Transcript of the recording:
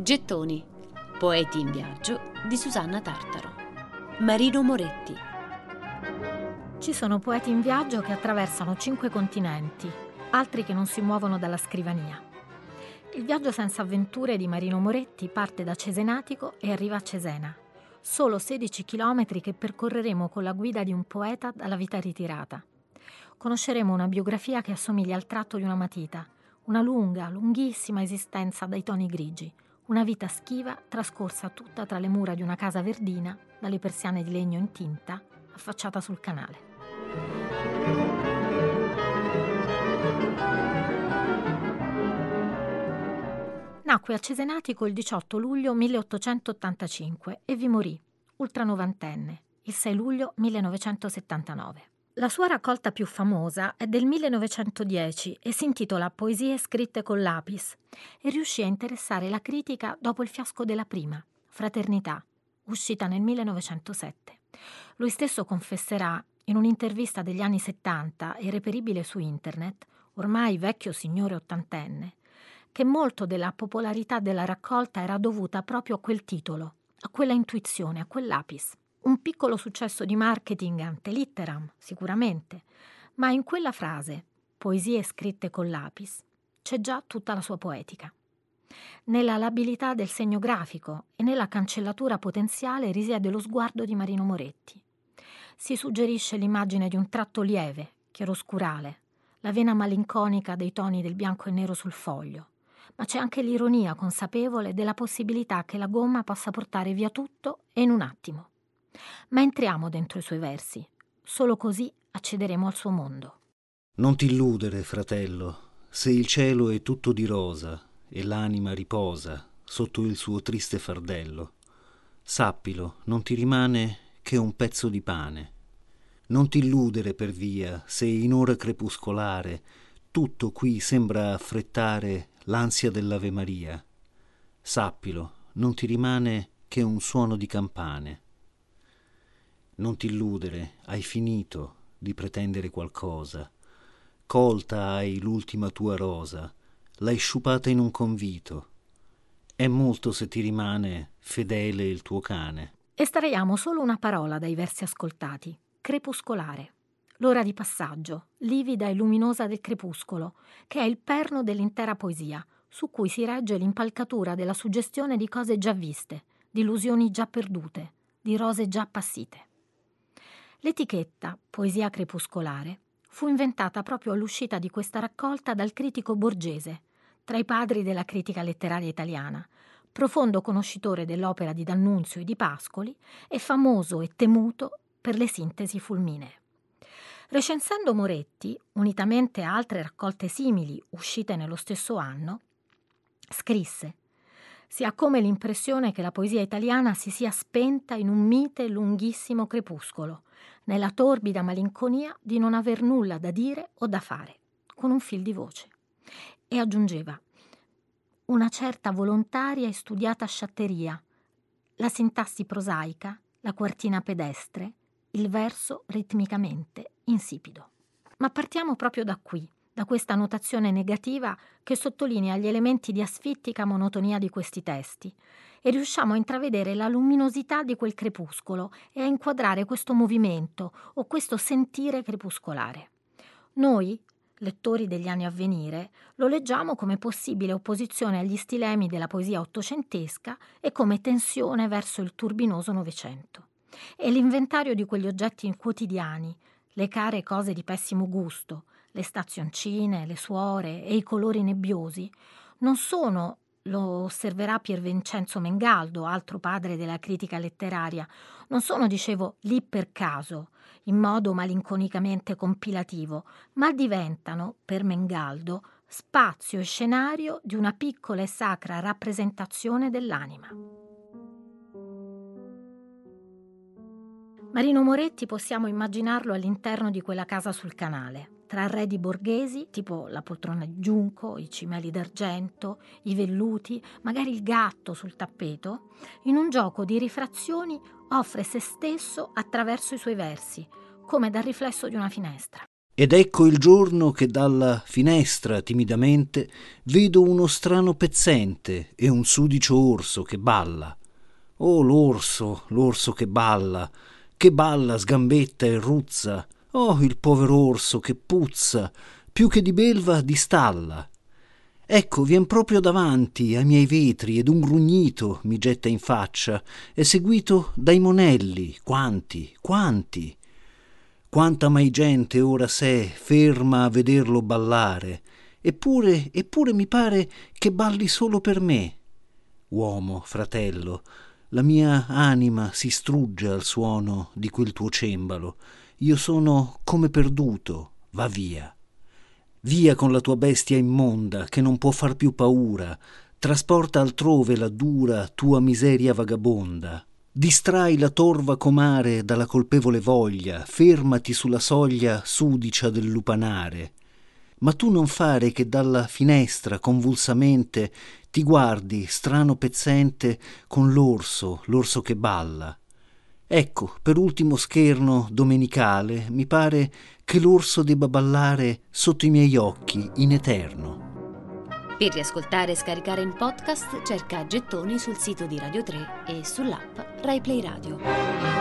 Gettoni. Poeti in viaggio di Susanna Tartaro. Marino Moretti. Ci sono poeti in viaggio che attraversano cinque continenti, altri che non si muovono dalla scrivania. Il viaggio senza avventure di Marino Moretti parte da Cesenatico e arriva a Cesena. Solo 16 chilometri che percorreremo con la guida di un poeta dalla vita ritirata. Conosceremo una biografia che assomiglia al tratto di una matita, una lunga, lunghissima esistenza dai toni grigi, una vita schiva trascorsa tutta tra le mura di una casa verdina, dalle persiane di legno in tinta, affacciata sul canale. Nacque a Cesenatico il 18 luglio 1885 e vi morì, ultranovantenne, il 6 luglio 1979. La sua raccolta più famosa è del 1910 e si intitola Poesie scritte con lapis e riuscì a interessare la critica dopo il fiasco della prima, Fraternità, uscita nel 1907. Lui stesso confesserà in un'intervista degli anni 70 e reperibile su internet, ormai vecchio signore ottantenne, che molto della popolarità della raccolta era dovuta proprio a quel titolo, a quella intuizione, a quel lapis. Un piccolo successo di marketing ante litteram, sicuramente, ma in quella frase, poesie scritte con lapis, c'è già tutta la sua poetica. Nella labilità del segno grafico e nella cancellatura potenziale risiede lo sguardo di Marino Moretti. Si suggerisce l'immagine di un tratto lieve, chiaroscurale, la vena malinconica dei toni del bianco e nero sul foglio, ma c'è anche l'ironia consapevole della possibilità che la gomma possa portare via tutto e in un attimo. Ma entriamo dentro i suoi versi. Solo così accederemo al suo mondo. Non ti illudere, fratello, se il cielo è tutto di rosa e l'anima riposa sotto il suo triste fardello. Sappilo, non ti rimane che un pezzo di pane. Non ti illudere per via se in ora crepuscolare tutto qui sembra affrettare l'ansia dell'Ave Maria. Sappilo, non ti rimane che un suono di campane. Non ti illudere, hai finito di pretendere qualcosa. Colta hai l'ultima tua rosa, l'hai sciupata in un convito. È molto se ti rimane fedele il tuo cane. Estraiamo solo una parola dai versi ascoltati: crepuscolare. L'ora di passaggio, livida e luminosa del crepuscolo, che è il perno dell'intera poesia, su cui si regge l'impalcatura della suggestione di cose già viste, di illusioni già perdute, di rose già appassite. L'etichetta Poesia crepuscolare fu inventata proprio all'uscita di questa raccolta dal critico Borgese, tra i padri della critica letteraria italiana, profondo conoscitore dell'opera di D'Annunzio e di Pascoli e famoso e temuto per le sintesi fulminee. Recensendo Moretti, unitamente a altre raccolte simili uscite nello stesso anno, scrisse si ha come l'impressione che la poesia italiana si sia spenta in un mite lunghissimo crepuscolo, nella torbida malinconia di non aver nulla da dire o da fare, con un fil di voce. E aggiungeva una certa volontaria e studiata sciatteria, la sintassi prosaica, la quartina pedestre, il verso ritmicamente insipido. Ma partiamo proprio da qui, da questa notazione negativa che sottolinea gli elementi di asfittica monotonia di questi testi e riusciamo a intravedere la luminosità di quel crepuscolo e a inquadrare questo movimento o questo sentire crepuscolare. Noi, lettori degli anni a venire, lo leggiamo come possibile opposizione agli stilemi della poesia ottocentesca e come tensione verso il turbinoso Novecento. È l'inventario di quegli oggetti quotidiani, le care cose di pessimo gusto, le stazioncine, le suore e i colori nebbiosi non sono, lo osserverà Pier Vincenzo Mengaldo, altro padre della critica letteraria, non sono, dicevo, lì per caso, in modo malinconicamente compilativo, ma diventano, per Mengaldo, spazio e scenario di una piccola e sacra rappresentazione dell'anima. Marino Moretti possiamo immaginarlo all'interno di quella casa sul canale, tra arredi borghesi, tipo la poltrona di giunco, i cimeli d'argento, i velluti, magari il gatto sul tappeto, in un gioco di rifrazioni offre se stesso attraverso i suoi versi, come dal riflesso di una finestra. Ed ecco il giorno che dalla finestra timidamente vedo uno strano pezzente e un sudicio orso che balla. Oh l'orso, l'orso che balla, che balla, sgambetta e ruzza. Oh il povero orso che puzza, più che di belva di stalla. Ecco, vien proprio davanti ai miei vetri ed un grugnito mi getta in faccia, è seguito dai monelli, quanti, quanti. Quanta mai gente ora s'è ferma a vederlo ballare, eppure, eppure mi pare che balli solo per me. Uomo, fratello, la mia anima si strugge al suono di quel tuo cembalo. Io sono come perduto, va via. Via con la tua bestia immonda che non può far più paura, trasporta altrove la dura tua miseria vagabonda. Distrai la torva comare dalla colpevole voglia, fermati sulla soglia sudicia del lupanare. Ma tu non fare che dalla finestra convulsamente ti guardi, strano pezzente, con l'orso, l'orso che balla. Ecco, per ultimo scherno domenicale, mi pare che l'orso debba ballare sotto i miei occhi in eterno. Per riascoltare e scaricare in podcast cerca Gettoni sul sito di Radio 3 e sull'app RaiPlay Radio.